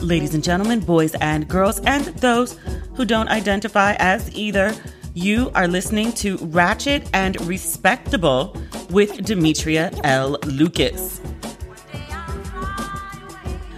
Ladies and gentlemen, boys and girls, and those who don't identify as either, you are listening to Ratchet and Respectable with Demetria L. Lucas.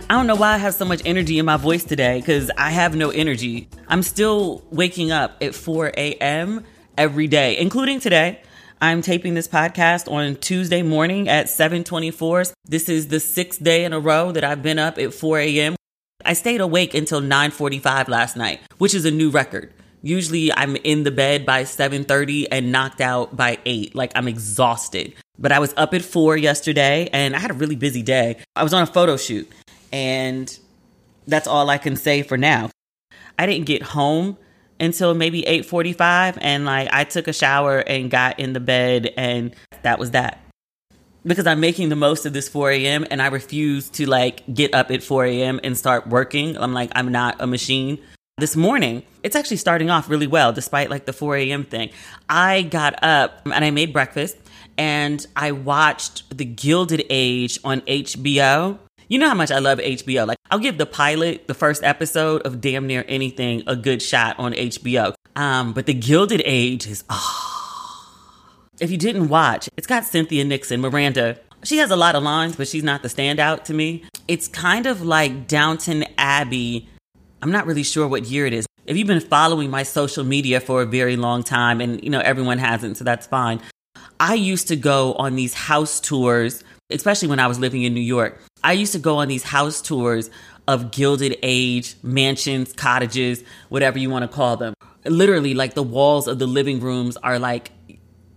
I don't know why I have so much energy in my voice today because I have no energy. I'm still waking up at 4 a.m. every day, including today. I'm taping this podcast on Tuesday morning at 7:24. This is the sixth day in a row that I've been up at 4 a.m. I stayed awake until 9:45 last night, which is a new record. Usually I'm in the bed by 7:30 and knocked out by 8. Like I'm exhausted. But I was up at 4 yesterday and I had a really busy day. I was on a photo shoot and that's all I can say for now. I didn't get home until maybe 8:45 and like I took a shower and got in the bed and that was that because I'm making the most of this 4 a.m. and I refuse to like get up at 4 a.m. and start working. I'm like, I'm not a machine. This morning, it's actually starting off really well despite like the 4 a.m. thing. I got up and I made breakfast and I watched The Gilded Age on HBO. You know how much I love HBO. Like, I'll give the pilot, the first episode of damn near anything, a good shot on HBO. Um, but The Gilded Age is, oh, if you didn't watch, it's got Cynthia Nixon, Miranda. She has a lot of lines, but she's not the standout to me. It's kind of like Downton Abbey. I'm not really sure what year it is. If you've been following my social media for a very long time, and you know, everyone hasn't, so that's fine. I used to go on these house tours, especially when I was living in New York. I used to go on these house tours of Gilded Age mansions, cottages, whatever you want to call them. Literally, like the walls of the living rooms are like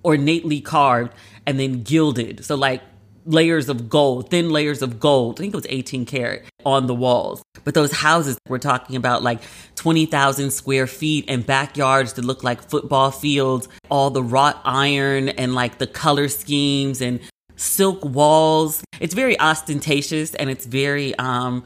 ornately carved and then gilded. So like layers of gold, thin layers of gold. I think it was 18 karat on the walls. But those houses we're talking about like 20,000 square feet and backyards that look like football fields, all the wrought iron and like the color schemes and silk walls. It's very ostentatious and it's very um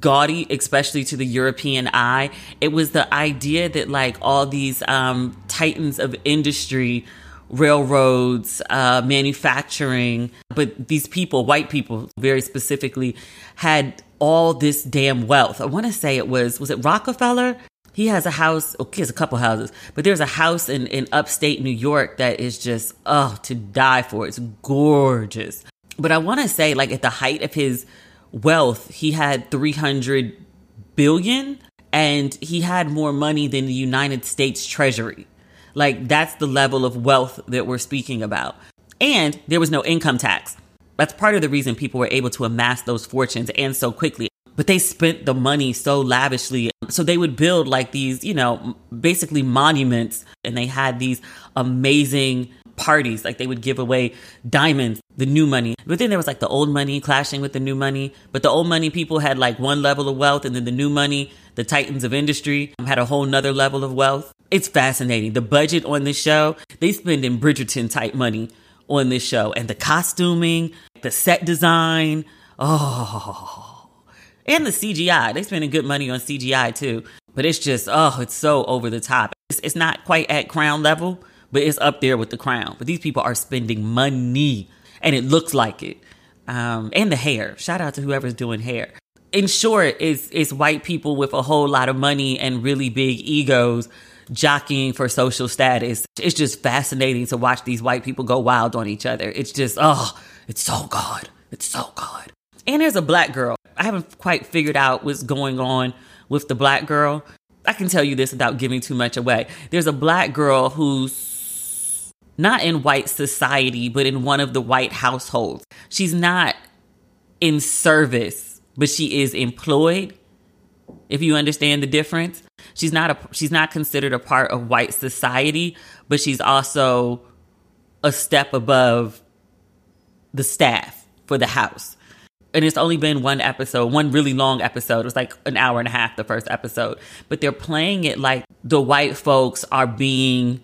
gaudy, especially to the European eye. It was the idea that like all these um titans of industry railroads, uh, manufacturing. But these people, white people very specifically, had all this damn wealth. I want to say it was, was it Rockefeller? He has a house, okay, he has a couple houses, but there's a house in, in upstate New York that is just, oh, to die for. It's gorgeous. But I want to say, like, at the height of his wealth, he had 300 billion and he had more money than the United States Treasury. Like that's the level of wealth that we're speaking about. And there was no income tax. That's part of the reason people were able to amass those fortunes and so quickly. But they spent the money so lavishly. So they would build like these, you know, basically monuments and they had these amazing parties. Like they would give away diamonds, the new money. But then there was like the old money clashing with the new money. But the old money people had like one level of wealth and then the new money, the titans of industry had a whole nother level of wealth. It's fascinating. The budget on this show, they spend in Bridgerton type money on this show. And the costuming, the set design, oh. And the CGI. They spending good money on CGI too. But it's just, oh, it's so over the top. It's, it's not quite at crown level, but it's up there with the crown. But these people are spending money and it looks like it. Um, and the hair. Shout out to whoever's doing hair. In short, it's, it's white people with a whole lot of money and really big egos jockeying for social status. It's just fascinating to watch these white people go wild on each other. It's just, oh, it's so good. It's so good. And there's a black girl. I haven't quite figured out what's going on with the black girl. I can tell you this without giving too much away. There's a black girl who's not in white society, but in one of the white households. She's not in service, but she is employed. If you understand the difference, she's not a she's not considered a part of white society, but she's also a step above the staff for the house. And it's only been one episode, one really long episode. It was like an hour and a half, the first episode. But they're playing it like the white folks are being,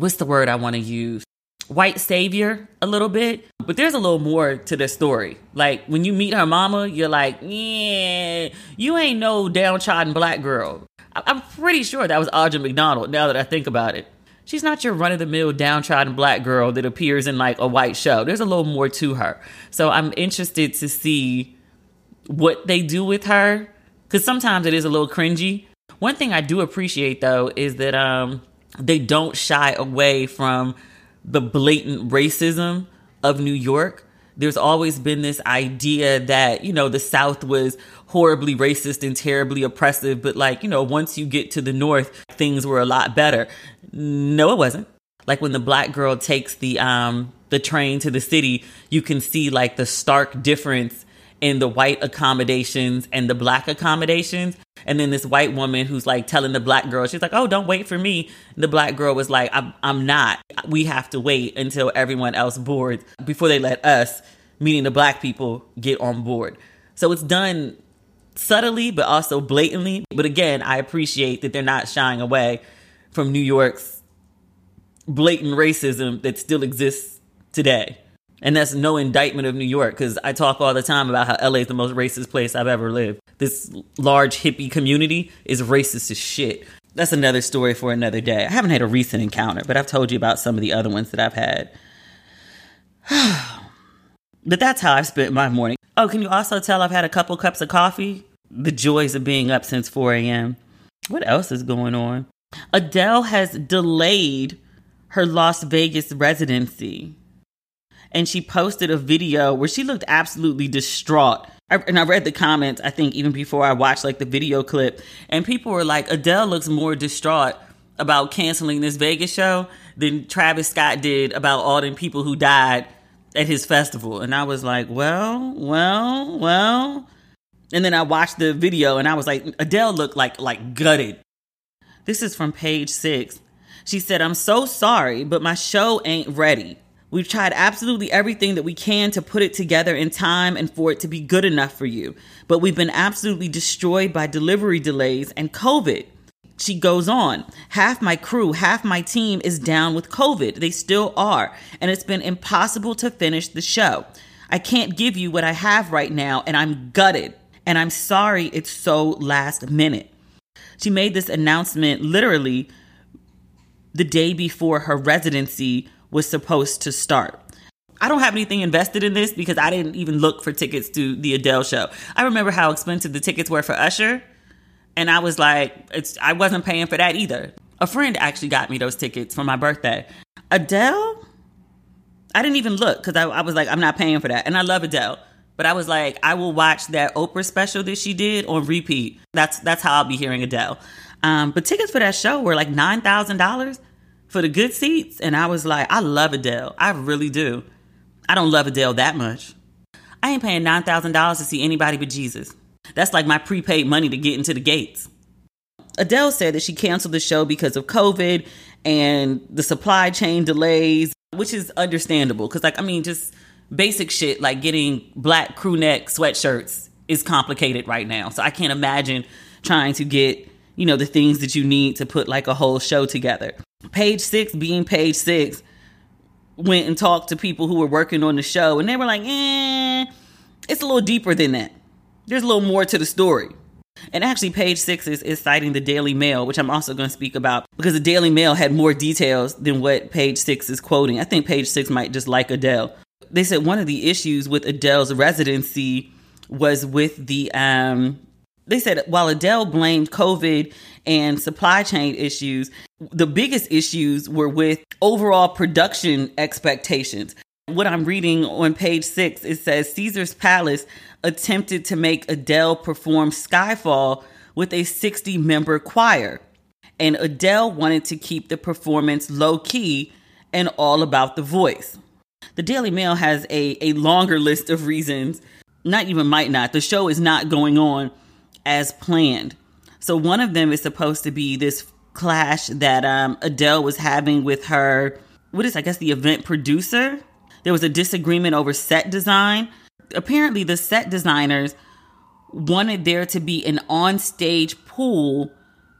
what's the word I want to use? White savior a little bit. But there's a little more to this story. Like when you meet her mama, you're like, yeah, you ain't no downtrodden black girl. I'm pretty sure that was Audra McDonald now that I think about it she's not your run of the mill downtrodden black girl that appears in like a white show. There's a little more to her. So I'm interested to see what they do with her because sometimes it is a little cringy. One thing I do appreciate though is that um, they don't shy away from the blatant racism of New York. There's always been this idea that, you know, the South was horribly racist and terribly oppressive, but like, you know, once you get to the North, things were a lot better. No, it wasn't. Like when the black girl takes the um the train to the city, you can see like the stark difference in the white accommodations and the black accommodations. And then this white woman who's like telling the black girl, she's like, "Oh, don't wait for me." The black girl was like, "I'm, I'm not. We have to wait until everyone else boards before they let us, meaning the black people, get on board." So it's done subtly, but also blatantly. But again, I appreciate that they're not shying away from New York's blatant racism that still exists today. And that's no indictment of New York because I talk all the time about how LA is the most racist place I've ever lived. This large hippie community is racist as shit. That's another story for another day. I haven't had a recent encounter, but I've told you about some of the other ones that I've had. but that's how I've spent my morning. Oh, can you also tell I've had a couple cups of coffee? The joys of being up since 4 a.m. What else is going on? Adele has delayed her Las Vegas residency. And she posted a video where she looked absolutely distraught. I, and I read the comments, I think, even before I watched like the video clip. And people were like, Adele looks more distraught about canceling this Vegas show than Travis Scott did about all the people who died at his festival. And I was like, well, well, well. And then I watched the video and I was like, Adele looked like like gutted. This is from page six. She said, I'm so sorry, but my show ain't ready. We've tried absolutely everything that we can to put it together in time and for it to be good enough for you. But we've been absolutely destroyed by delivery delays and COVID. She goes on, half my crew, half my team is down with COVID. They still are. And it's been impossible to finish the show. I can't give you what I have right now, and I'm gutted. And I'm sorry it's so last minute. She made this announcement literally the day before her residency was supposed to start. I don't have anything invested in this because I didn't even look for tickets to the Adele show. I remember how expensive the tickets were for Usher, and I was like, it's I wasn't paying for that either. A friend actually got me those tickets for my birthday. Adele, I didn't even look because I, I was like, I'm not paying for that, and I love Adele. But I was like, I will watch that Oprah special that she did on repeat. That's that's how I'll be hearing Adele. Um, but tickets for that show were like nine thousand dollars for the good seats, and I was like, I love Adele. I really do. I don't love Adele that much. I ain't paying nine thousand dollars to see anybody but Jesus. That's like my prepaid money to get into the gates. Adele said that she canceled the show because of COVID and the supply chain delays, which is understandable. Because, like, I mean, just basic shit like getting black crew neck sweatshirts is complicated right now. So I can't imagine trying to get, you know, the things that you need to put like a whole show together. Page six being page six went and talked to people who were working on the show, and they were like, eh, it's a little deeper than that. There's a little more to the story. And actually, page six is, is citing the Daily Mail, which I'm also going to speak about because the Daily Mail had more details than what page six is quoting. I think page six might just like Adele. They said one of the issues with Adele's residency was with the, um, they said while Adele blamed COVID and supply chain issues, the biggest issues were with overall production expectations. What I'm reading on page six, it says Caesar's Palace attempted to make Adele perform Skyfall with a 60 member choir. And Adele wanted to keep the performance low key and all about the voice. The Daily Mail has a, a longer list of reasons, not even might not. The show is not going on as planned. So one of them is supposed to be this clash that um, Adele was having with her, what is, I guess, the event producer. There was a disagreement over set design. Apparently, the set designers wanted there to be an on-stage pool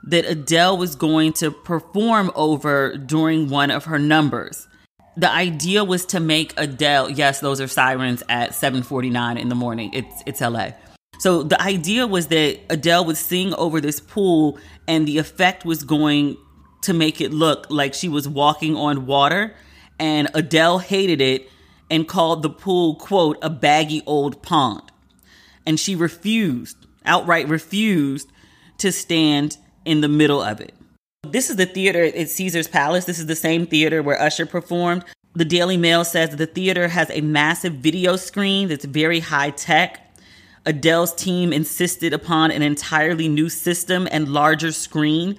that Adele was going to perform over during one of her numbers. The idea was to make Adele, yes, those are sirens at 7:49 in the morning. It's it's LA. So the idea was that Adele would sing over this pool and the effect was going to make it look like she was walking on water and Adele hated it and called the pool quote a baggy old pond. And she refused, outright refused to stand in the middle of it. This is the theater at Caesar's Palace. This is the same theater where Usher performed. The Daily Mail says the theater has a massive video screen that's very high tech. Adele's team insisted upon an entirely new system and larger screen.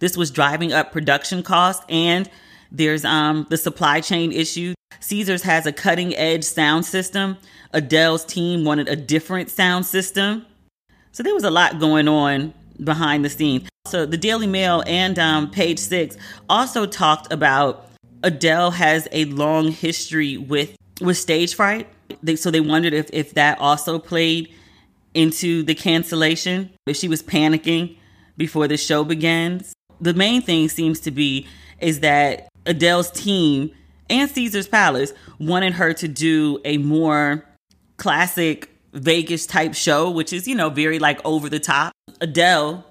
This was driving up production costs and there's um the supply chain issue. Caesars has a cutting edge sound system. Adele's team wanted a different sound system. So there was a lot going on behind the scenes. So the Daily Mail and um, Page Six also talked about Adele has a long history with with stage fright. They, so they wondered if if that also played into the cancellation, if she was panicking before the show begins. The main thing seems to be is that Adele's team and Caesar's Palace wanted her to do a more classic Vegas type show, which is, you know, very like over the top. Adele,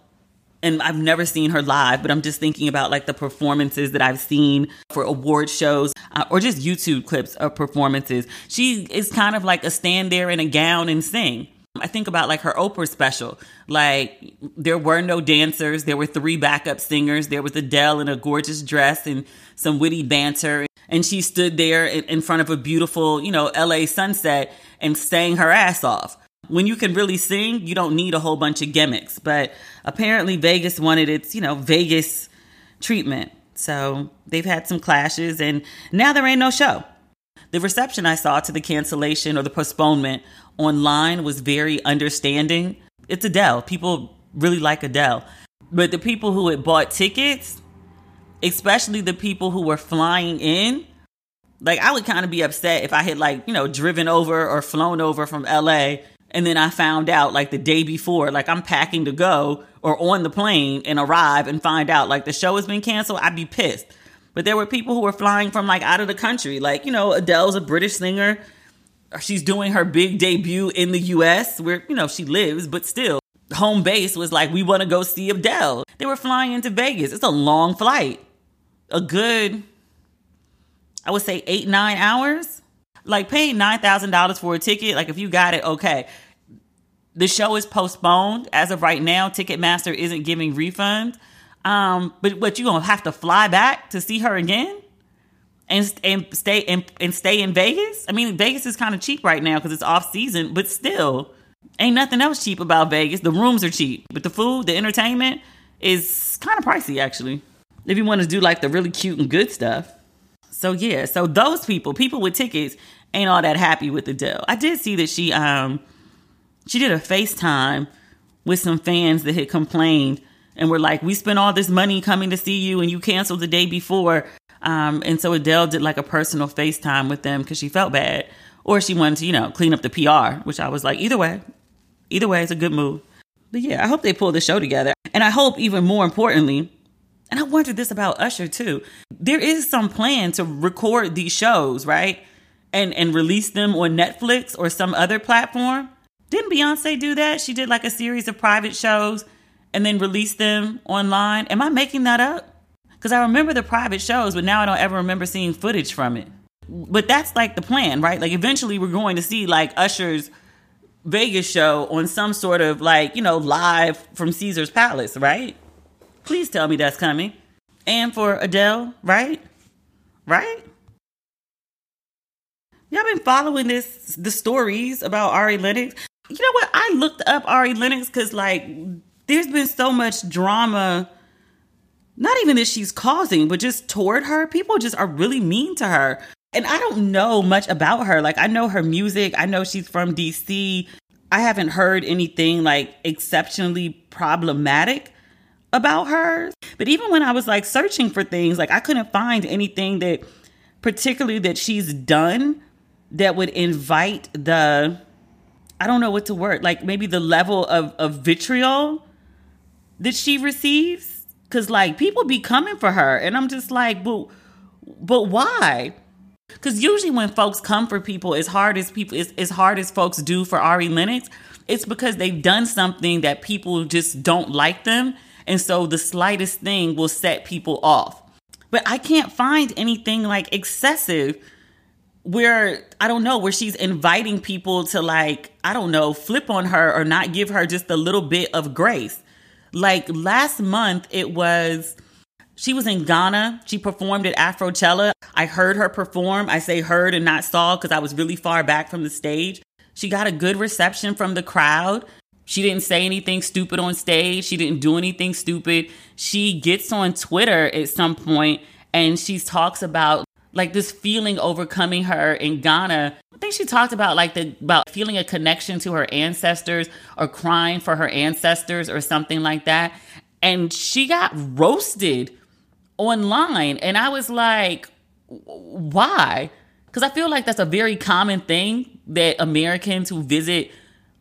and I've never seen her live, but I'm just thinking about like the performances that I've seen for award shows uh, or just YouTube clips of performances. She is kind of like a stand there in a gown and sing. I think about like her Oprah special. Like there were no dancers, there were three backup singers. There was Adele in a gorgeous dress and some witty banter, and she stood there in front of a beautiful, you know, LA sunset and sang her ass off. When you can really sing, you don't need a whole bunch of gimmicks. But apparently Vegas wanted its, you know, Vegas treatment. So they've had some clashes and now there ain't no show. The reception I saw to the cancellation or the postponement online was very understanding. It's Adele. People really like Adele. But the people who had bought tickets, especially the people who were flying in, like I would kind of be upset if I had like, you know, driven over or flown over from LA and then I found out like the day before, like I'm packing to go or on the plane and arrive and find out like the show has been canceled, I'd be pissed. But there were people who were flying from like out of the country. Like, you know, Adele's a British singer she's doing her big debut in the US where, you know, she lives, but still, home base was like, we want to go see Adele. They were flying into Vegas. It's a long flight. A good, I would say eight, nine hours. Like paying $9,000 for a ticket, like if you got it, okay. The show is postponed. As of right now, Ticketmaster isn't giving refunds. Um, but what you gonna have to fly back to see her again? And and stay and, and stay in Vegas. I mean, Vegas is kind of cheap right now because it's off season, but still, ain't nothing else cheap about Vegas. The rooms are cheap, but the food, the entertainment is kind of pricey actually. If you want to do like the really cute and good stuff. So yeah, so those people, people with tickets, ain't all that happy with Adele. I did see that she um she did a FaceTime with some fans that had complained and were like, "We spent all this money coming to see you, and you canceled the day before." Um, and so Adele did like a personal FaceTime with them because she felt bad, or she wanted to, you know, clean up the PR, which I was like, either way, either way, it's a good move. But yeah, I hope they pull the show together. And I hope, even more importantly, And I wondered this about Usher too. There is some plan to record these shows, right? And and release them on Netflix or some other platform. Didn't Beyonce do that? She did like a series of private shows and then released them online. Am I making that up? Because I remember the private shows, but now I don't ever remember seeing footage from it. But that's like the plan, right? Like eventually we're going to see like Usher's Vegas show on some sort of like, you know, live from Caesar's Palace, right? Please tell me that's coming. And for Adele, right? Right? Y'all been following this the stories about Ari Lennox. You know what? I looked up Ari Lennox because like there's been so much drama not even that she's causing, but just toward her. People just are really mean to her. And I don't know much about her. Like, I know her music, I know she's from DC. I haven't heard anything like exceptionally problematic about her. But even when I was like searching for things, like, I couldn't find anything that particularly that she's done that would invite the I don't know what to word, like maybe the level of, of vitriol that she receives. Cause like people be coming for her. And I'm just like, but but why? Because usually when folks come for people as hard as people as, as hard as folks do for Ari Lennox, it's because they've done something that people just don't like them. And so the slightest thing will set people off. But I can't find anything like excessive where I don't know, where she's inviting people to like, I don't know, flip on her or not give her just a little bit of grace. Like last month, it was she was in Ghana. She performed at Afrochella. I heard her perform. I say heard and not saw because I was really far back from the stage. She got a good reception from the crowd. She didn't say anything stupid on stage. She didn't do anything stupid. She gets on Twitter at some point and she talks about like this feeling overcoming her in Ghana. I think she talked about like the about feeling a connection to her ancestors or crying for her ancestors or something like that. And she got roasted online and I was like why? Cuz I feel like that's a very common thing that Americans who visit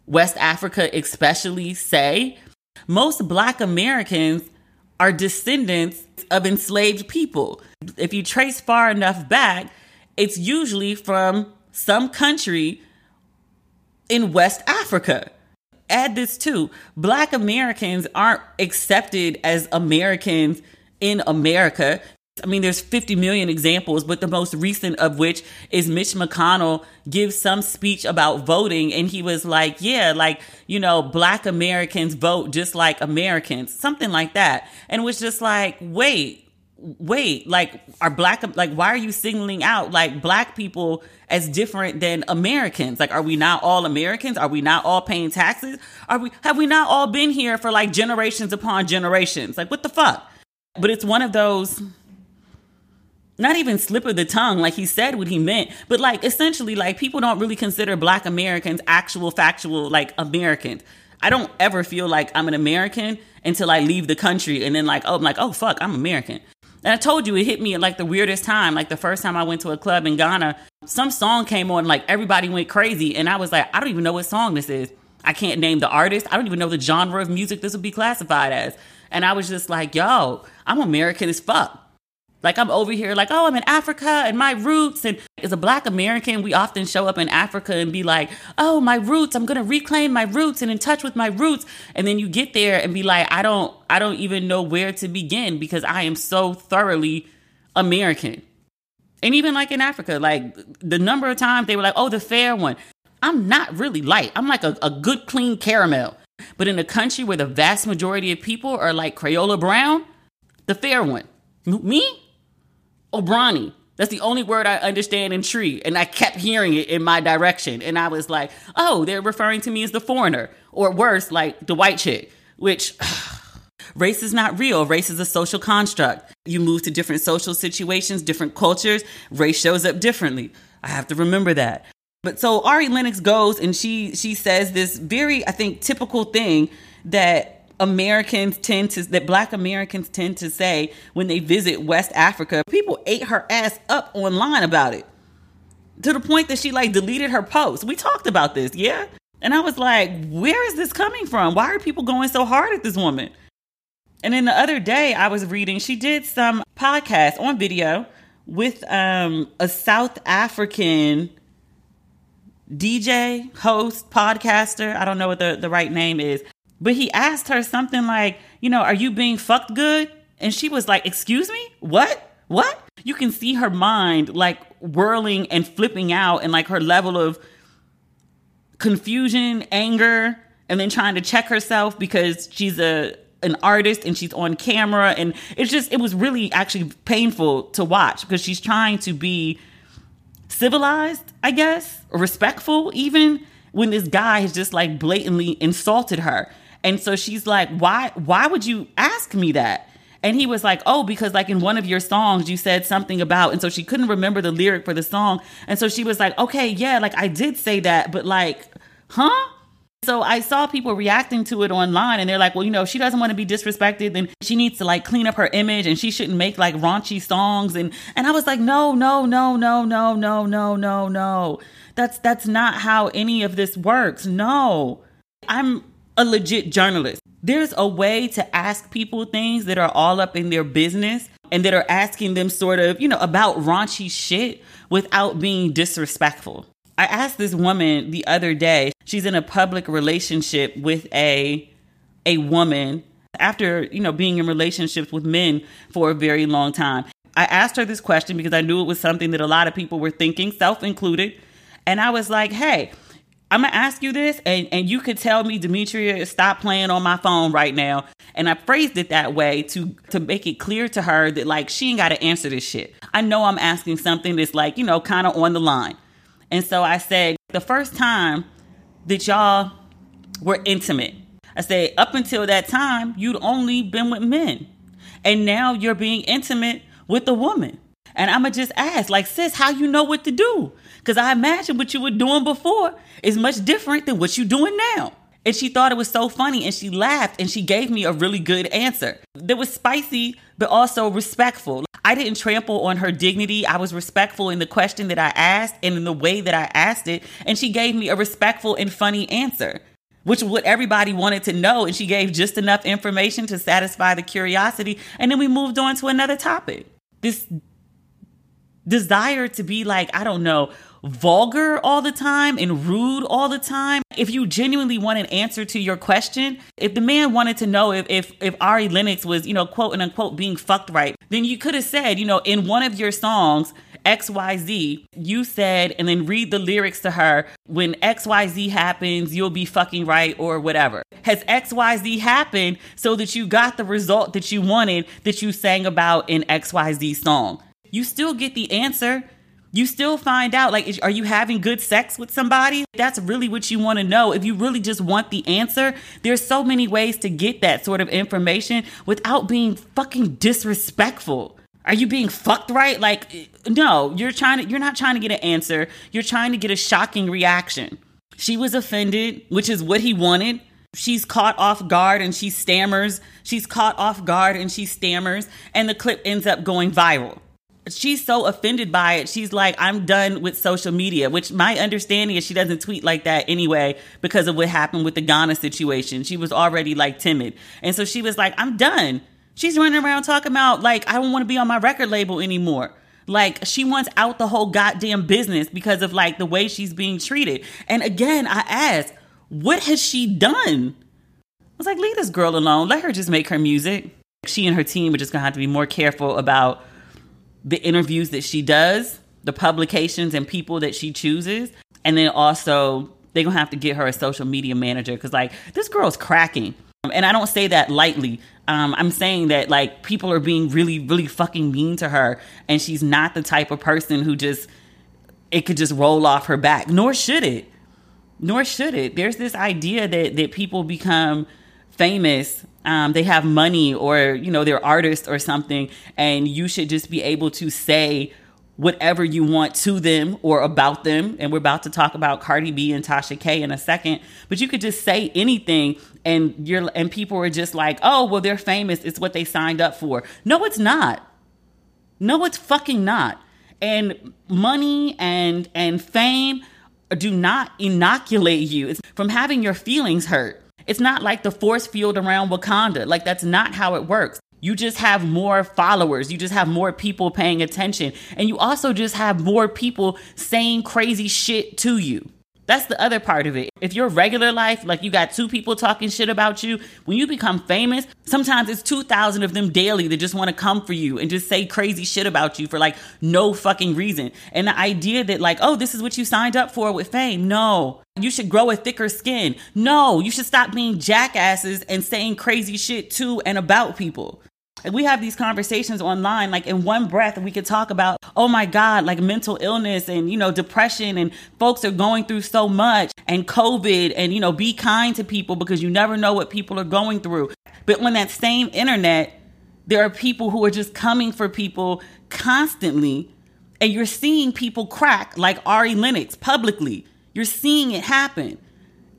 West Africa especially say. Most black Americans are descendants of enslaved people. If you trace far enough back, it's usually from some country in West Africa. Add this too Black Americans aren't accepted as Americans in America. I mean, there's 50 million examples, but the most recent of which is Mitch McConnell gives some speech about voting. And he was like, yeah, like, you know, black Americans vote just like Americans, something like that. And was just like, wait, wait, like, are black, like, why are you signaling out like black people as different than Americans? Like, are we not all Americans? Are we not all paying taxes? Are we, have we not all been here for like generations upon generations? Like, what the fuck? But it's one of those, not even slip of the tongue, like he said what he meant, but like essentially, like people don't really consider black Americans actual, factual, like Americans. I don't ever feel like I'm an American until I leave the country and then like, oh, I'm like, oh fuck, I'm American. And I told you it hit me at like the weirdest time. Like the first time I went to a club in Ghana, some song came on, like everybody went crazy. And I was like, I don't even know what song this is. I can't name the artist. I don't even know the genre of music this would be classified as. And I was just like, yo, I'm American as fuck. Like I'm over here, like, oh, I'm in Africa and my roots. And as a black American, we often show up in Africa and be like, oh, my roots, I'm gonna reclaim my roots and in touch with my roots. And then you get there and be like, I don't, I don't even know where to begin because I am so thoroughly American. And even like in Africa, like the number of times they were like, oh, the fair one. I'm not really light. I'm like a, a good, clean caramel. But in a country where the vast majority of people are like Crayola Brown, the fair one. Me? Obroni. That's the only word I understand in Twi. And I kept hearing it in my direction. And I was like, oh, they're referring to me as the foreigner. Or worse, like the white chick, which race is not real. Race is a social construct. You move to different social situations, different cultures, race shows up differently. I have to remember that. But so Ari Lennox goes and she she says this very, I think, typical thing that Americans tend to that black Americans tend to say when they visit West Africa. People ate her ass up online about it. To the point that she like deleted her post. We talked about this, yeah? And I was like, where is this coming from? Why are people going so hard at this woman? And then the other day I was reading, she did some podcast on video with um, a South African DJ, host, podcaster. I don't know what the, the right name is. But he asked her something like, you know, are you being fucked good? And she was like, excuse me? What? What? You can see her mind like whirling and flipping out and like her level of confusion, anger, and then trying to check herself because she's a an artist and she's on camera and it's just it was really actually painful to watch because she's trying to be civilized, I guess, or respectful even when this guy has just like blatantly insulted her. And so she's like, "Why why would you ask me that?" And he was like, "Oh, because like in one of your songs you said something about." And so she couldn't remember the lyric for the song. And so she was like, "Okay, yeah, like I did say that, but like, huh?" So I saw people reacting to it online and they're like, well, you know, if she doesn't want to be disrespected, then she needs to like clean up her image and she shouldn't make like raunchy songs. And and I was like, no, no, no, no, no, no, no, no, no. That's that's not how any of this works. No. I'm a legit journalist. There's a way to ask people things that are all up in their business and that are asking them sort of, you know, about raunchy shit without being disrespectful. I asked this woman the other day, she's in a public relationship with a a woman after, you know, being in relationships with men for a very long time. I asked her this question because I knew it was something that a lot of people were thinking, self included. And I was like, hey, I'm gonna ask you this, and, and you could tell me, Demetria, stop playing on my phone right now. And I phrased it that way to to make it clear to her that like she ain't gotta answer this shit. I know I'm asking something that's like, you know, kind of on the line. And so I said, the first time that y'all were intimate, I said, up until that time, you'd only been with men. And now you're being intimate with a woman. And I'ma just ask, like, sis, how you know what to do? Because I imagine what you were doing before is much different than what you're doing now. And she thought it was so funny and she laughed and she gave me a really good answer. That was spicy, but also respectful. I didn't trample on her dignity. I was respectful in the question that I asked and in the way that I asked it. And she gave me a respectful and funny answer, which what everybody wanted to know. And she gave just enough information to satisfy the curiosity. And then we moved on to another topic. This desire to be like, I don't know, vulgar all the time and rude all the time. If you genuinely want an answer to your question, if the man wanted to know if if, if Ari Lennox was, you know, quote and unquote being fucked right, then you could have said, you know, in one of your songs, XYZ, you said, and then read the lyrics to her when XYZ happens, you'll be fucking right or whatever. Has XYZ happened so that you got the result that you wanted that you sang about in XYZ song? You still get the answer. You still find out like are you having good sex with somebody? That's really what you want to know. If you really just want the answer there's so many ways to get that sort of information without being fucking disrespectful. Are you being fucked right? Like eh, no you're trying to you're not trying to get an answer. You're trying to get a shocking reaction. She was offended which is what he wanted. She's caught off guard and she stammers. She's caught off guard and she stammers and the clip ends up going viral she's so offended by it. She's like, I'm done with social media, which my understanding is she doesn't tweet like that anyway because of what happened with the Ghana situation. She was already like timid. And so she was like, I'm done. She's running around talking about like, I don't want to be on my record label anymore. Like she wants out the whole goddamn business because of like the way she's being treated. And again, I asked, what has she done? I was like, leave this girl alone. Let her just make her music. She and her team are just gonna have to be more careful about the interviews that she does, the publications and people that she chooses, and then also they're gonna have to get her a social media manager because like this girl's cracking. And I don't say that lightly. Um, I'm saying that like people are being really, really fucking mean to her, and she's not the type of person who just it could just roll off her back. Nor should it. Nor should it. There's this idea that that people become famous um, they have money or you know they're artists or something and you should just be able to say whatever you want to them or about them. And we're about to talk about Cardi B and Tasha K in a second. But you could just say anything and you're and people are just like oh well they're famous. It's what they signed up for. No it's not. No it's fucking not. And money and and fame do not inoculate you. From having your feelings hurt It's not like the force field around Wakanda. Like, that's not how it works. You just have more followers. You just have more people paying attention. And you also just have more people saying crazy shit to you. That's the other part of it. If your regular life, like you got two people talking shit about you, when you become famous, sometimes it's 2,000 of them daily that just want to come for you and just say crazy shit about you for like no fucking reason. And the idea that, like, oh, this is what you signed up for with fame. No. You should grow a thicker skin. No. You should stop being jackasses and saying crazy shit to and about people we have these conversations online like in one breath we could talk about oh my god like mental illness and you know depression and folks are going through so much and covid and you know be kind to people because you never know what people are going through. But on that same internet there are people who are just coming for people constantly and you're seeing people crack like Ari Lennox publicly. You're seeing it happen.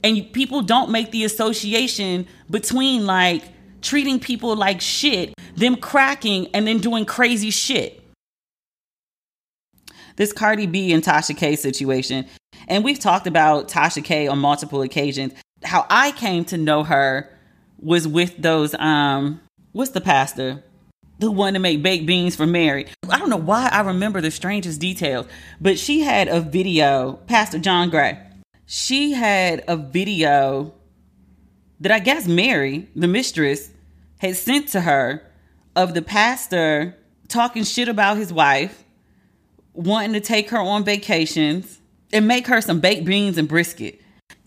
And people don't make the association between like treating people like shit, them cracking and then doing crazy shit. This Cardi B and Tasha K situation, and we've talked about Tasha K on multiple occasions. How I came to know her was with those um what's the pastor? The one to make baked beans for Mary. I don't know why I remember the strangest details, but she had a video, Pastor John Gray. She had a video that I guess Mary, the mistress, had sent to her of the pastor talking shit about his wife, wanting to take her on vacations and make her some baked beans and brisket.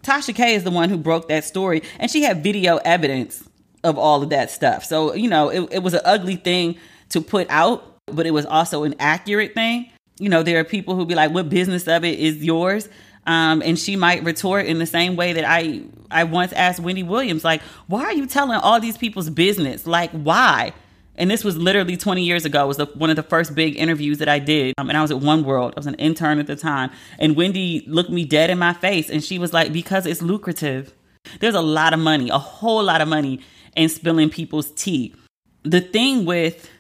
Tasha K is the one who broke that story, and she had video evidence of all of that stuff. So, you know, it, it was an ugly thing to put out, but it was also an accurate thing. You know, there are people who be like, what business of it is yours? Um, and she might retort in the same way that I I once asked Wendy Williams, like, why are you telling all these people's business? Like, why? And this was literally 20 years ago. Was the, one of the first big interviews that I did. Um, and I was at One World. I was an intern at the time. And Wendy looked me dead in my face and she was like, because it's lucrative. There's a lot of money, a whole lot of money in spilling people's tea. The thing with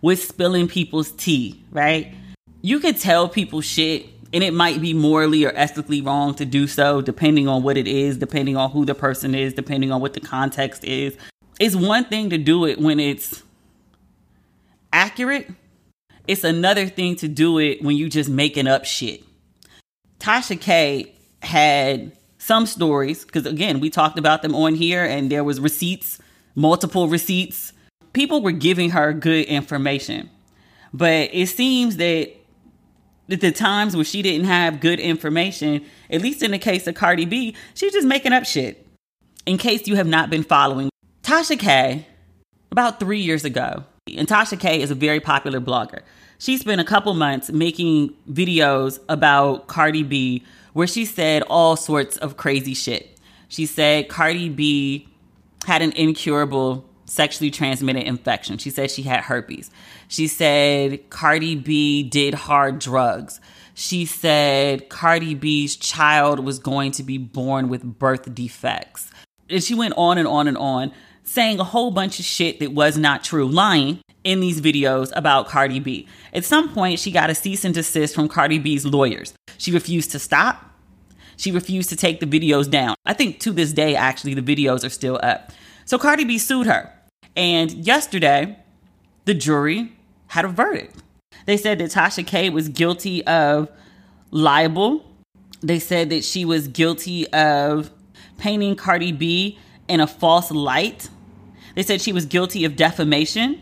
with spilling people's tea, right? You could tell people shit and it might be morally or ethically wrong to do so, depending on what it is, depending on who the person is, depending on what the context is. It's one thing to do it when it's accurate, it's another thing to do it when you just making up shit. Tasha K had some stories, because again, we talked about them on here, and there was receipts, multiple receipts. People were giving her good information. But it seems that the times where she didn't have good information, at least in the case of Cardi B, she's just making up shit. In case you have not been following, Tasha K, about three years ago, and Tasha K is a very popular blogger. She spent a couple months making videos about Cardi B where she said all sorts of crazy shit. She said Cardi B had an incurable sexually transmitted infection. She said she had herpes. She said Cardi B did hard drugs. She said Cardi B's child was going to be born with birth defects. And she went on and on and on, saying a whole bunch of shit that was not true, lying in these videos about Cardi B. At some point, she got a cease and desist from Cardi B's lawyers. She refused to stop. She refused to take the videos down. I think to this day, actually, the videos are still up. So Cardi B sued her. And yesterday, the jury had a verdict. They said that Tasha K was guilty of libel. They said that she was guilty of painting Cardi B in a false light. They said she was guilty of defamation.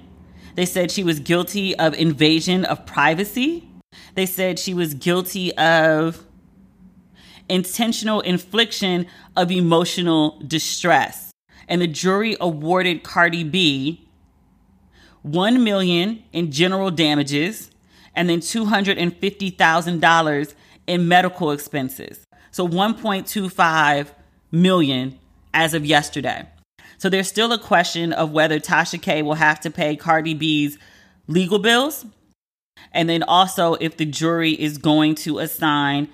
They said she was guilty of invasion of privacy. They said she was guilty of intentional infliction of emotional distress and the jury awarded Cardi B 1 million in general damages and then $250,000 in medical expenses. So 1.25 million as of yesterday. So there's still a question of whether Tasha K will have to pay Cardi B's legal bills and then also if the jury is going to assign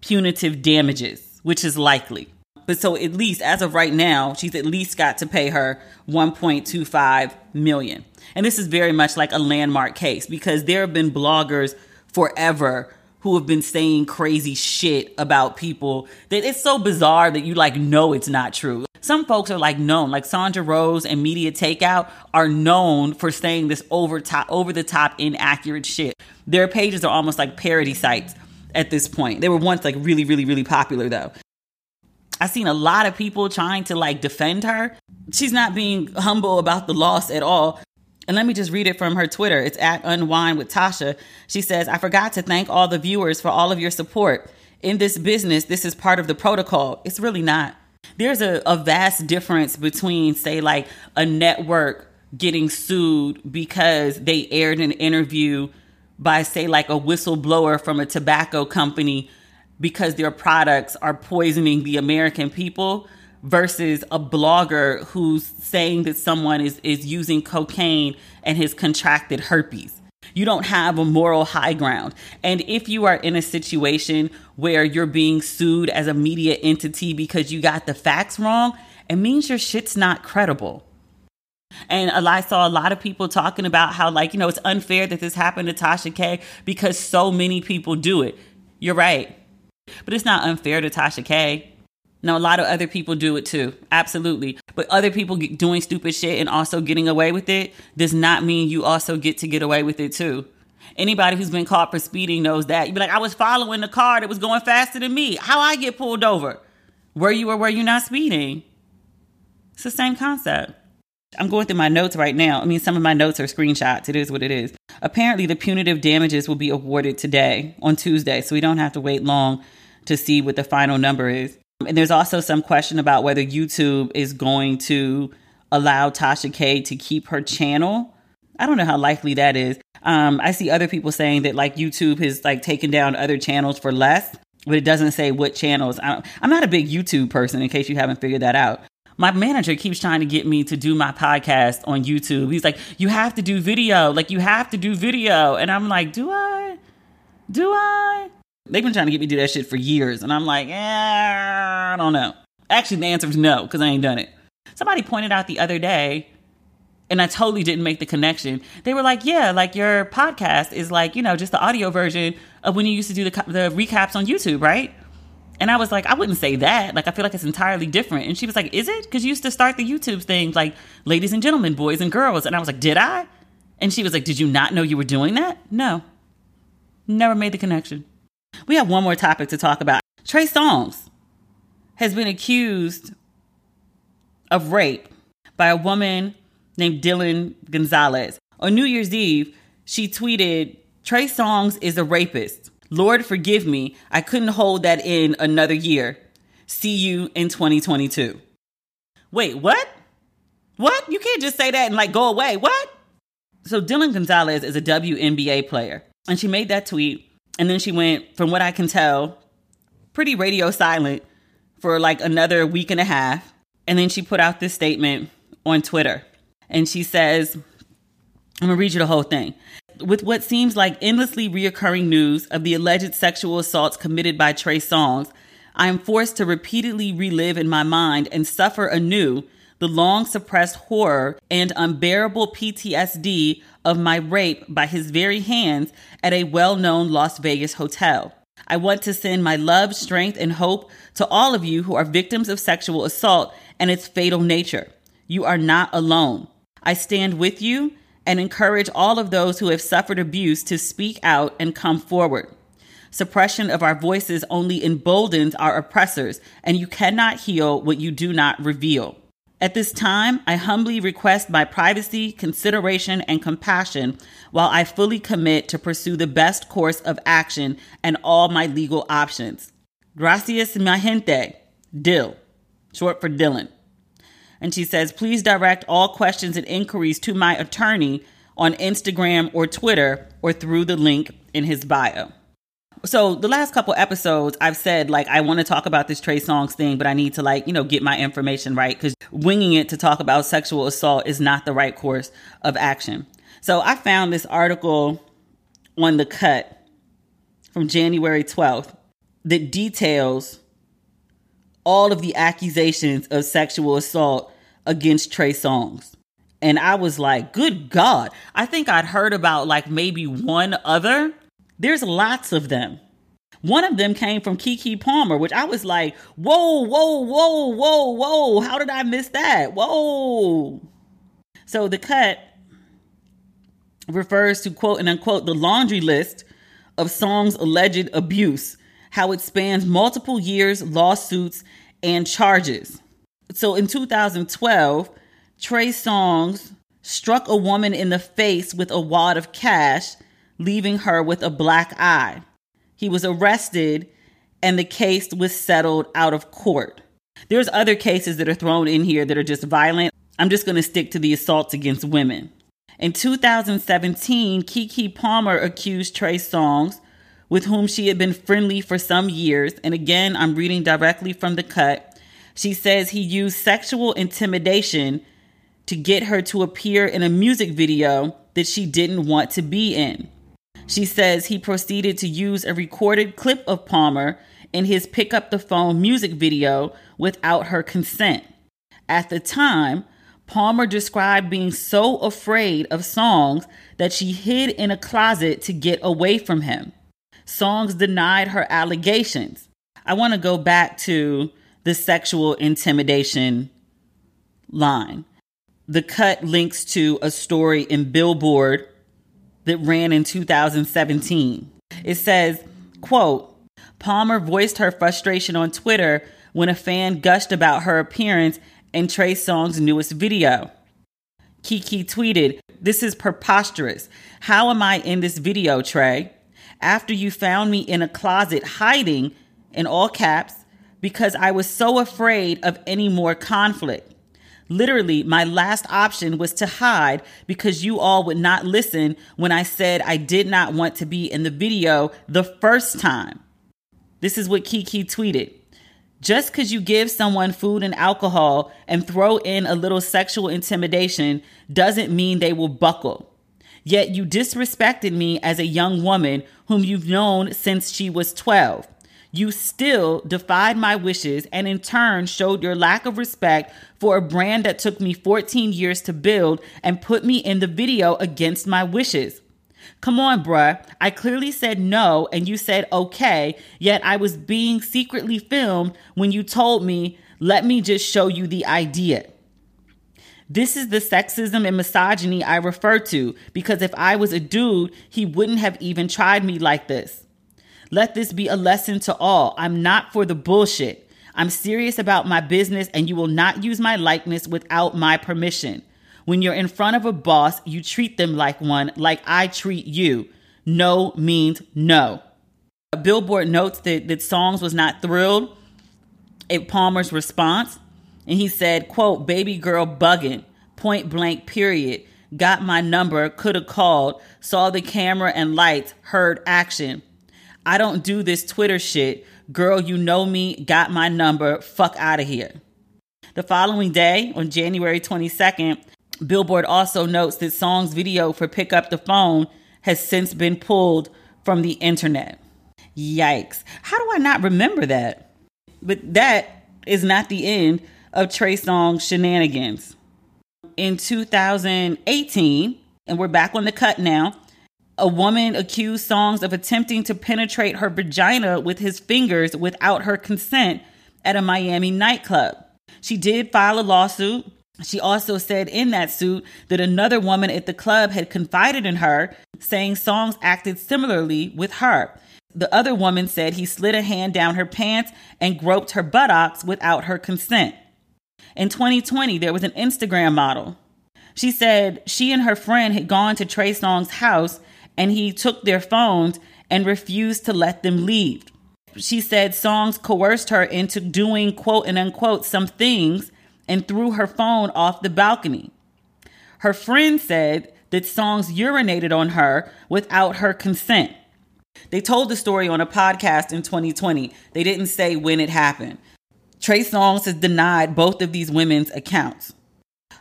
punitive damages, which is likely. But so at least as of right now, she's at least got to pay her 1.25 million. And this is very much like a landmark case because there have been bloggers forever who have been saying crazy shit about people that it's so bizarre that you like know it's not true. some folks are like known, like Sandra Rose and Media Takeout are known for saying this over top, over the top, inaccurate shit. Their pages are almost like parody sites at this point. They were once like really, really, really popular though. I've seen a lot of people trying to like defend her. She's not being humble about the loss at all. And let me just read it from her Twitter. It's at Unwine with Tasha. She says, I forgot to thank all the viewers for all of your support. In this business, this is part of the protocol. It's really not. There's a, a vast difference between, say, like a network getting sued because they aired an interview by, say, like a whistleblower from a tobacco company because their products are poisoning the American people versus a blogger who's saying that someone is, is using cocaine and has contracted herpes. You don't have a moral high ground. And if you are in a situation where you're being sued as a media entity because you got the facts wrong, it means your shit's not credible. And I saw a lot of people talking about how, like, you know, it's unfair that this happened to Tasha K because so many people do it. You're right. But it's not unfair to Tasha K. Now, a lot of other people do it too. Absolutely. But other people doing stupid shit and also getting away with it does not mean you also get to get away with it too. Anybody who's been caught for speeding knows that. You'd be like, I was following the car that was going faster than me. How I get pulled over? Were you or were you not speeding? It's the same concept. I'm going through my notes right now. I mean, some of my notes are screenshots. It is what it is. Apparently, the punitive damages will be awarded today on Tuesday, so we don't have to wait long to see what the final number is. And there's also some question about whether YouTube is going to allow Tasha K to keep her channel. I don't know how likely that is. Um, I see other people saying that like YouTube has like taken down other channels for less, but it doesn't say what channels. I, I'm not a big YouTube person, in case you haven't figured that out. My manager keeps trying to get me to do my podcast on YouTube. He's like, "You have to do video. Like you have to do video." And I'm like, "Do I? Do I?" They've been trying to get me to do that shit for years. And I'm like, eh, I don't know. Actually, the answer is no, because I ain't done it. Somebody pointed out the other day, and I totally didn't make the connection. They were like, yeah, like your podcast is like, you know, just the audio version of when you used to do the, the recaps on YouTube, right? And I was like, I wouldn't say that. Like, I feel like it's entirely different. And she was like, Is it? Because you used to start the YouTube thing, like, ladies and gentlemen, boys and girls. And I was like, Did I? And she was like, Did you not know you were doing that? No. Never made the connection. We have one more topic to talk about. Trey Songz has been accused of rape by a woman named Dylan Gonzalez. On New Year's Eve, she tweeted, Trey Songz is a rapist. Lord forgive me, I couldn't hold that in another year. See you in 2022. Wait, what? What? You can't just say that and like go away. What? So Dylan Gonzalez is a WNBA player, and she made that tweet and then she went, from what I can tell, pretty radio silent for like another week and a half. And then she put out this statement on Twitter. And she says, I'm gonna read you the whole thing. With what seems like endlessly reoccurring news of the alleged sexual assaults committed by Trey Songz, I am forced to repeatedly relive in my mind and suffer anew the long suppressed horror and unbearable PTSD of my rape by his very hands at a well known Las Vegas hotel. I want to send my love, strength, and hope to all of you who are victims of sexual assault and its fatal nature. You are not alone. I stand with you and encourage all of those who have suffered abuse to speak out and come forward. Suppression of our voices only emboldens our oppressors, and you cannot heal what you do not reveal. At this time, I humbly request my privacy, consideration, and compassion while I fully commit to pursue the best course of action and all my legal options. Gracias, mi gente. Dill, short for Dylan. And she says, please direct all questions and inquiries to my attorney on Instagram or Twitter or through the link in his bio so the last couple episodes I've said like I want to talk about this Trey Songz thing, but I need to like, you know, get my information right cuz winging it to talk about sexual assault is not the right course of action. So I found this article on the cut from January 12th that details all of the accusations of sexual assault against Trey Songz. And I was like, good God. I think I'd heard about like maybe one other there's lots of them. One of them came from Keke Palmer, which I was like, whoa, whoa, whoa, whoa, whoa. How did I miss that? Whoa. So the cut refers to quote and unquote the laundry list of Songz's alleged abuse, how it spans multiple years, lawsuits, and charges. So in 2012, Trey Songz struck a woman in the face with a wad of cash, leaving her with a black eye. He was arrested and the case was settled out of court. There's other cases that are thrown in here that are just violent. I'm just going to stick to the assaults against women. In 2017, Keke Palmer accused Trey Songz, with whom she had been friendly for some years, and again, I'm reading directly from the cut. She says he used sexual intimidation to get her to appear in a music video that she didn't want to be in. She says he proceeded to use a recorded clip of Palmer in his Pick Up the Phone music video without her consent. At the time, Palmer described being so afraid of Songz that she hid in a closet to get away from him. Songz denied her allegations. I want to go back to the sexual intimidation line. The cut links to a story in Billboard that ran in 2017. It says, quote, Palmer voiced her frustration on Twitter when a fan gushed about her appearance in Trey Songz's newest video. Keke tweeted, This is preposterous. How am I in this video, Trey? After you found me in a closet hiding, in all caps, because I was so afraid of any more conflict. Literally, my last option was to hide because you all would not listen when I said I did not want to be in the video the first time. This is what Keke tweeted. Just because you give someone food and alcohol and throw in a little sexual intimidation doesn't mean they will buckle. Yet you disrespected me as a young woman whom you've known since she was 12. You still defied my wishes and in turn showed your lack of respect for a brand that took me 14 years to build and put me in the video against my wishes. Come on, bruh. I clearly said no and you said okay, yet I was being secretly filmed when you told me, let me just show you the idea. This is the sexism and misogyny I refer to because if I was a dude, he wouldn't have even tried me like this. Let this be a lesson to all. I'm not for the bullshit. I'm serious about my business and you will not use my likeness without my permission. When you're in front of a boss, you treat them like one, like I treat you. No means no. A Billboard notes that, that Songz was not thrilled at Palmer's response. And he said, quote, baby girl bugging, point blank, period. Got my number, could have called, saw the camera and lights, heard action. I don't do this Twitter shit. Girl, you know me, got my number, fuck out of here. The following day, on January 22nd, Billboard also notes that Songz's video for Pick Up the Phone has since been pulled from the internet. Yikes. How do I not remember that? But that is not the end of Trey Songz shenanigans. In 2018, and we're back on the cut now, a woman accused Songz of attempting to penetrate her vagina with his fingers without her consent at a Miami nightclub. She did file a lawsuit she also said in that suit that another woman at the club had confided in her, saying Songz acted similarly with her. The other woman said he slid a hand down her pants and groped her buttocks without her consent. In 2020, there was an Instagram model. She said she and her friend had gone to Trey Songz's house and he took their phones and refused to let them leave. She said Songz coerced her into doing quote and unquote some things and threw her phone off the balcony. Her friend said that Songz urinated on her without her consent. They told the story on a podcast in 2020. They didn't say when it happened. Trey Songz has denied both of these women's accounts.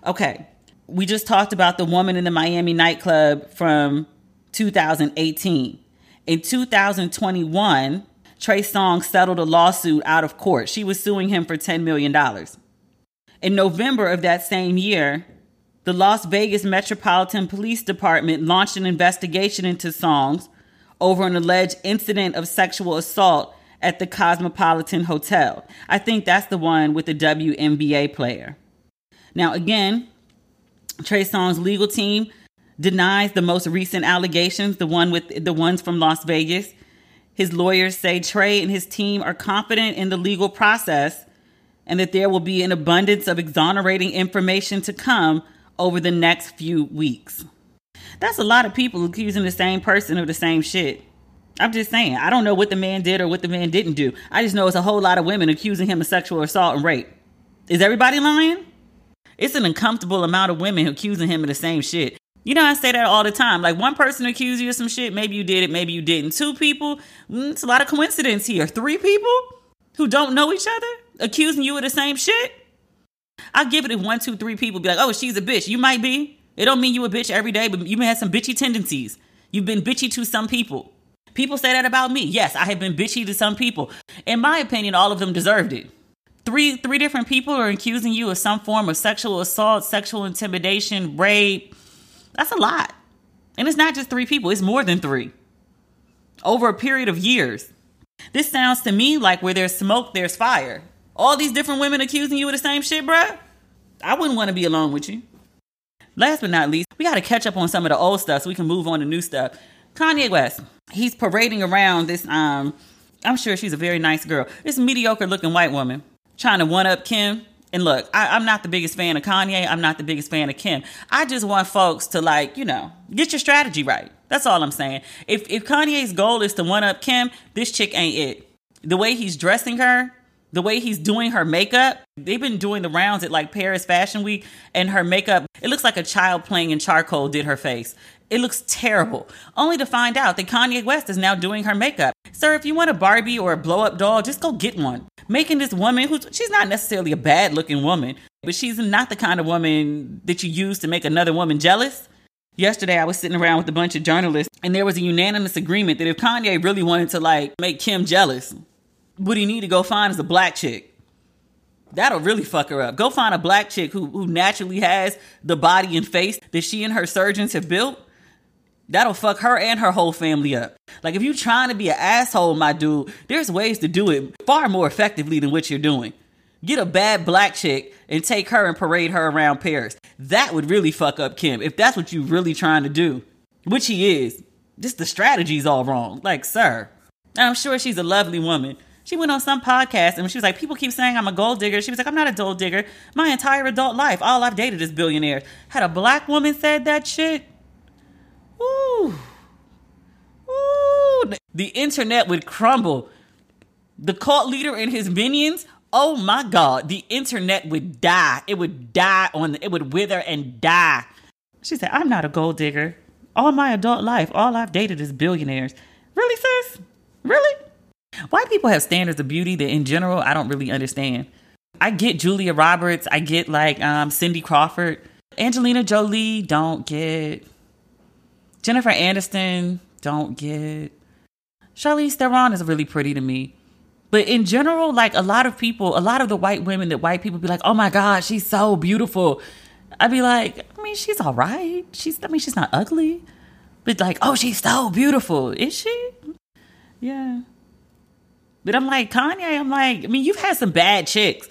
Okay, we just talked about the woman in the Miami nightclub from 2018. In 2021, Trey Songz settled a lawsuit out of court. She was suing him for $10 million. In November of that same year, the Las Vegas Metropolitan Police Department launched an investigation into Songz over an alleged incident of sexual assault at the Cosmopolitan Hotel. I think that's the one with the WNBA player. Now, again, Trey Songz's legal team denies the most recent allegations, the one with the ones from Las Vegas. His lawyers say Trey and his team are confident in the legal process and that there will be an abundance of exonerating information to come over the next few weeks. That's a lot of people accusing the same person of the same shit. I'm just saying, I don't know what the man did or what the man didn't do. I just know it's a whole lot of women accusing him of sexual assault and rape. Is everybody lying? It's an uncomfortable amount of women accusing him of the same shit. You know, I say that all the time. Like one person accused you of some shit, maybe you did it, maybe you didn't. Two people, mm, it's a lot of coincidence here. Three people who don't know each other accusing you of the same shit. I'll give it if one, two, three people be like, oh, she's a bitch. You might be. It don't mean you a bitch every day, but you may have some bitchy tendencies. You've been bitchy to some people. People say that about me. Yes, I have been bitchy to some people. In my opinion, all of them deserved it. Three three different people are accusing you of some form of sexual assault, sexual intimidation, rape. That's a lot. And it's not just three people, it's more than three. Over a period of years. This sounds to me like where there's smoke, there's fire. All these different women accusing you of the same shit, bruh. I wouldn't want to be alone with you. Last but not least, we got to catch up on some of the old stuff so we can move on to new stuff. Kanye West, he's parading around this, um, I'm sure she's a very nice girl, this mediocre looking white woman trying to one up Kim. And look, I, am not the biggest fan of Kanye. I'm not the biggest fan of Kim. I just want folks to like, you know, get your strategy right. That's all I'm saying. If if Kanye's goal is to one up Kim, this chick ain't it. The way he's dressing her, the way he's doing her makeup, they've been doing the rounds at like Paris Fashion Week, and her makeup, it looks like a child playing in charcoal did her face. It looks terrible. Only to find out that Kanye West is now doing her makeup. Sir, if you want a Barbie or a blow up doll, just go get one. Making this woman, who's she's not necessarily a bad looking woman, but she's not the kind of woman that you use to make another woman jealous. Yesterday, I was sitting around with a bunch of journalists, and there was a unanimous agreement that if Kanye really wanted to like make Kim jealous, what he need to go find is a black chick. That'll really fuck her up. Go find a black chick who, who naturally has the body and face that she and her surgeons have built. That'll fuck her and her whole family up. Like if you're trying to be an asshole, my dude, there's ways to do it far more effectively than what you're doing. Get a bad black chick and take her and parade her around Paris. That would really fuck up Kim if that's what you're really trying to do, which he is. Just the strategy's all wrong. Like, sir. I'm sure she's a lovely woman. She went on some podcast and she was like, People keep saying I'm a gold digger. She was like, I'm not a gold digger. My entire adult life, all I've dated is billionaires. Had a black woman said that shit? Ooh. Ooh. The internet would crumble. The cult leader and his minions, oh my God, the internet would die. It would die on, the, it would wither and die. She said, I'm not a gold digger. All my adult life, all I've dated is billionaires. Really, sis? Really? Why people have standards of beauty that in general I don't really understand. I get Julia Roberts, I get like um, Cindy Crawford. Angelina Jolie, don't get. Jennifer Aniston, don't get. Charlize Theron is really pretty to me. But in general, like a lot of people, a lot of the white women that white people be like, oh my God, she's so beautiful. I'd be like, I mean, she's all right. She's, I mean, she's not ugly. But like, oh, she's so beautiful. Is she? Yeah. But I'm like, Kanye, I'm like, I mean, you've had some bad chicks.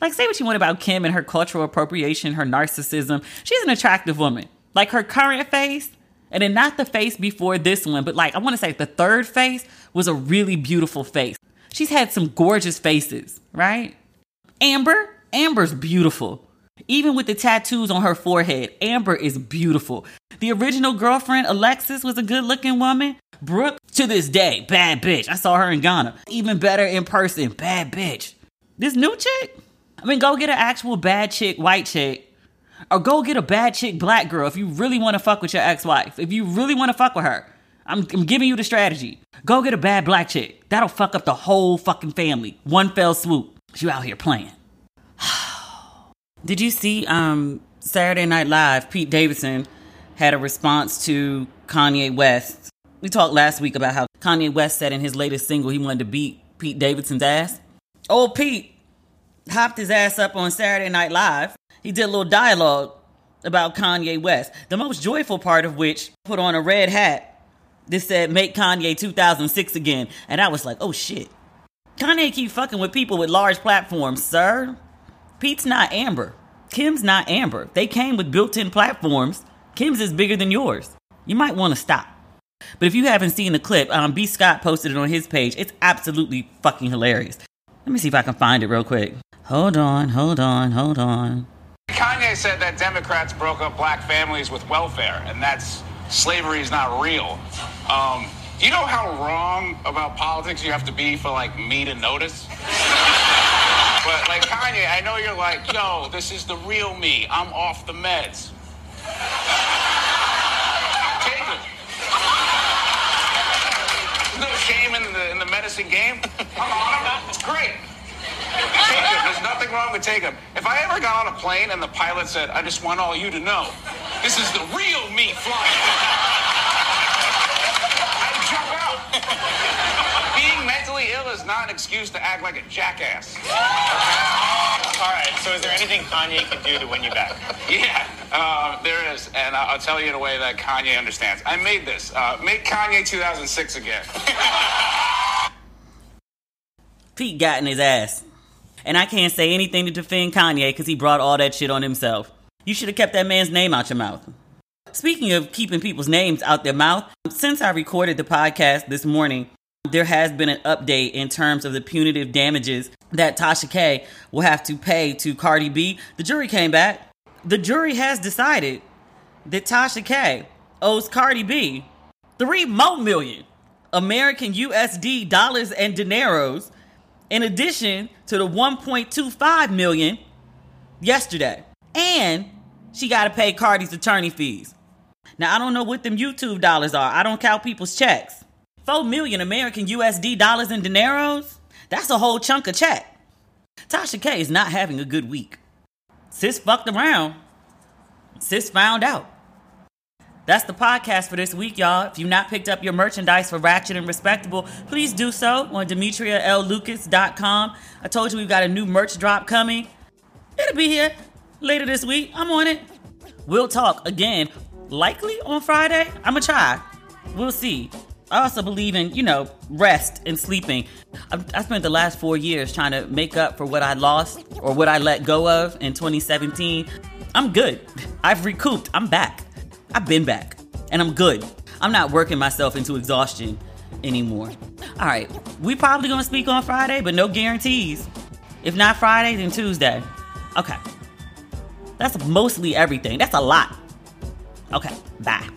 Like, say what you want about Kim and her cultural appropriation, her narcissism. She's an attractive woman. Like her current face, and then not the face before this one, but like I want to say the third face was a really beautiful face. She's had some gorgeous faces, right? Amber, Amber's beautiful. Even with the tattoos on her forehead, Amber is beautiful. The original girlfriend, Alexis, was a good looking woman. Brooke, to this day, bad bitch. I saw her in Ghana. Even better in person, bad bitch. This new chick? I mean, go get an actual bad chick, white chick. Or go get a bad chick, black girl if you really want to fuck with your ex wife. If you really want to fuck with her. I'm, I'm giving you the strategy. Go get a bad black chick. That'll fuck up the whole fucking family. One fell swoop. You out here playing. Did you see um, Saturday Night Live? Pete Davidson had a response to Kanye West we talked last week about how Kanye West said in his latest single he wanted to beat Pete Davidson's ass. Old Pete hopped his ass up on Saturday Night Live. He did a little dialogue about Kanye West, the most joyful part of which put on a red hat This said make Kanye 2006 again. And I was like, oh shit. Kanye keep fucking with people with large platforms, sir. Pete's not Amber. Kim's not Amber. They came with built in platforms. Kim's is bigger than yours. You might want to stop. But if you haven't seen the clip, um, B. Scott posted it on his page. It's absolutely fucking hilarious. Let me see if I can find it real quick. Hold on, hold on, hold on. Kanye said that Democrats broke up black families with welfare, and that's slavery is not real. Um, do you know how wrong about politics you have to be for like me to notice? but like Kanye, I know you're like, yo, this is the real me. I'm off the meds. Take it. There's no shame in the in the medicine game. I'm on them. It's great. Take them. There's nothing wrong with take them. If I ever got on a plane and the pilot said, I just want all you to know, this is the real me flying. I'd jump out. Being mentally ill is not an excuse to act like a jackass. All right, so is there anything Kanye can do to win you back? Yeah, uh, there is, and I'll tell you in a way that Kanye understands. I made this. Uh, make Kanye 2006 again. Pete got in his ass. And I can't say anything to defend Kanye because he brought all that shit on himself. You should have kept that man's name out your mouth. Speaking of keeping people's names out their mouth, since I recorded the podcast this morning, there has been an update in terms of the punitive damages that Tasha K will have to pay to Cardi B. The jury came back. The jury has decided that Tasha K owes Cardi B three more million American USD dollars and dineros in addition to the 1.25 million yesterday. And she got to pay Cardi's attorney fees. Now I don't know what them YouTube dollars are. I don't count people's checks. 4 million American USD dollars in dineros? That's a whole chunk of check. Tasha K is not having a good week. Sis fucked around. Sis found out. That's the podcast for this week, y'all. If you've not picked up your merchandise for Ratchet and Respectable, please do so on DemetriaLLucas.com. I told you we've got a new merch drop coming. It'll be here later this week. I'm on it. We'll talk again, likely on Friday. I'm gonna try. We'll see. I also believe in, you know, rest and sleeping. I've, I spent the last four years trying to make up for what I lost or what I let go of in 2017. I'm good. I've recouped. I'm back. I've been back and I'm good. I'm not working myself into exhaustion anymore. All right, we probably gonna speak on Friday, but no guarantees. If not Friday, then Tuesday. Okay. That's mostly everything. That's a lot. Okay, bye.